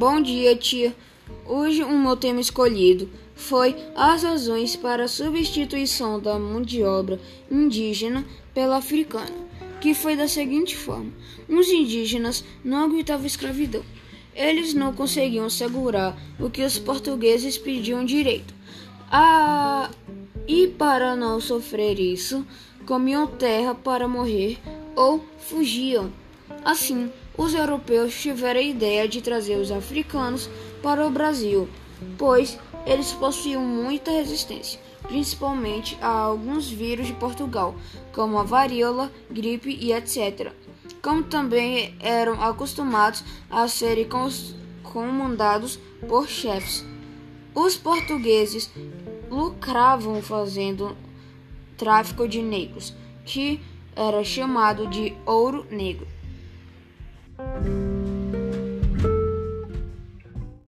Bom dia, tia. Hoje o meu tema escolhido foi as razões para a substituição da mão de obra indígena pela africana, que foi da seguinte forma: os indígenas não aguentavam escravidão. Eles não conseguiam segurar o que os portugueses pediam direito. Ah, e para não sofrer isso, comiam terra para morrer ou fugiam. Assim, os europeus tiveram a ideia de trazer os africanos para o Brasil, pois eles possuíam muita resistência, principalmente a alguns vírus de Portugal, como a varíola, gripe e etc. Como também eram acostumados a serem comandados por chefes. Os portugueses lucravam fazendo tráfico de negros, que era chamado de ouro negro. Bye.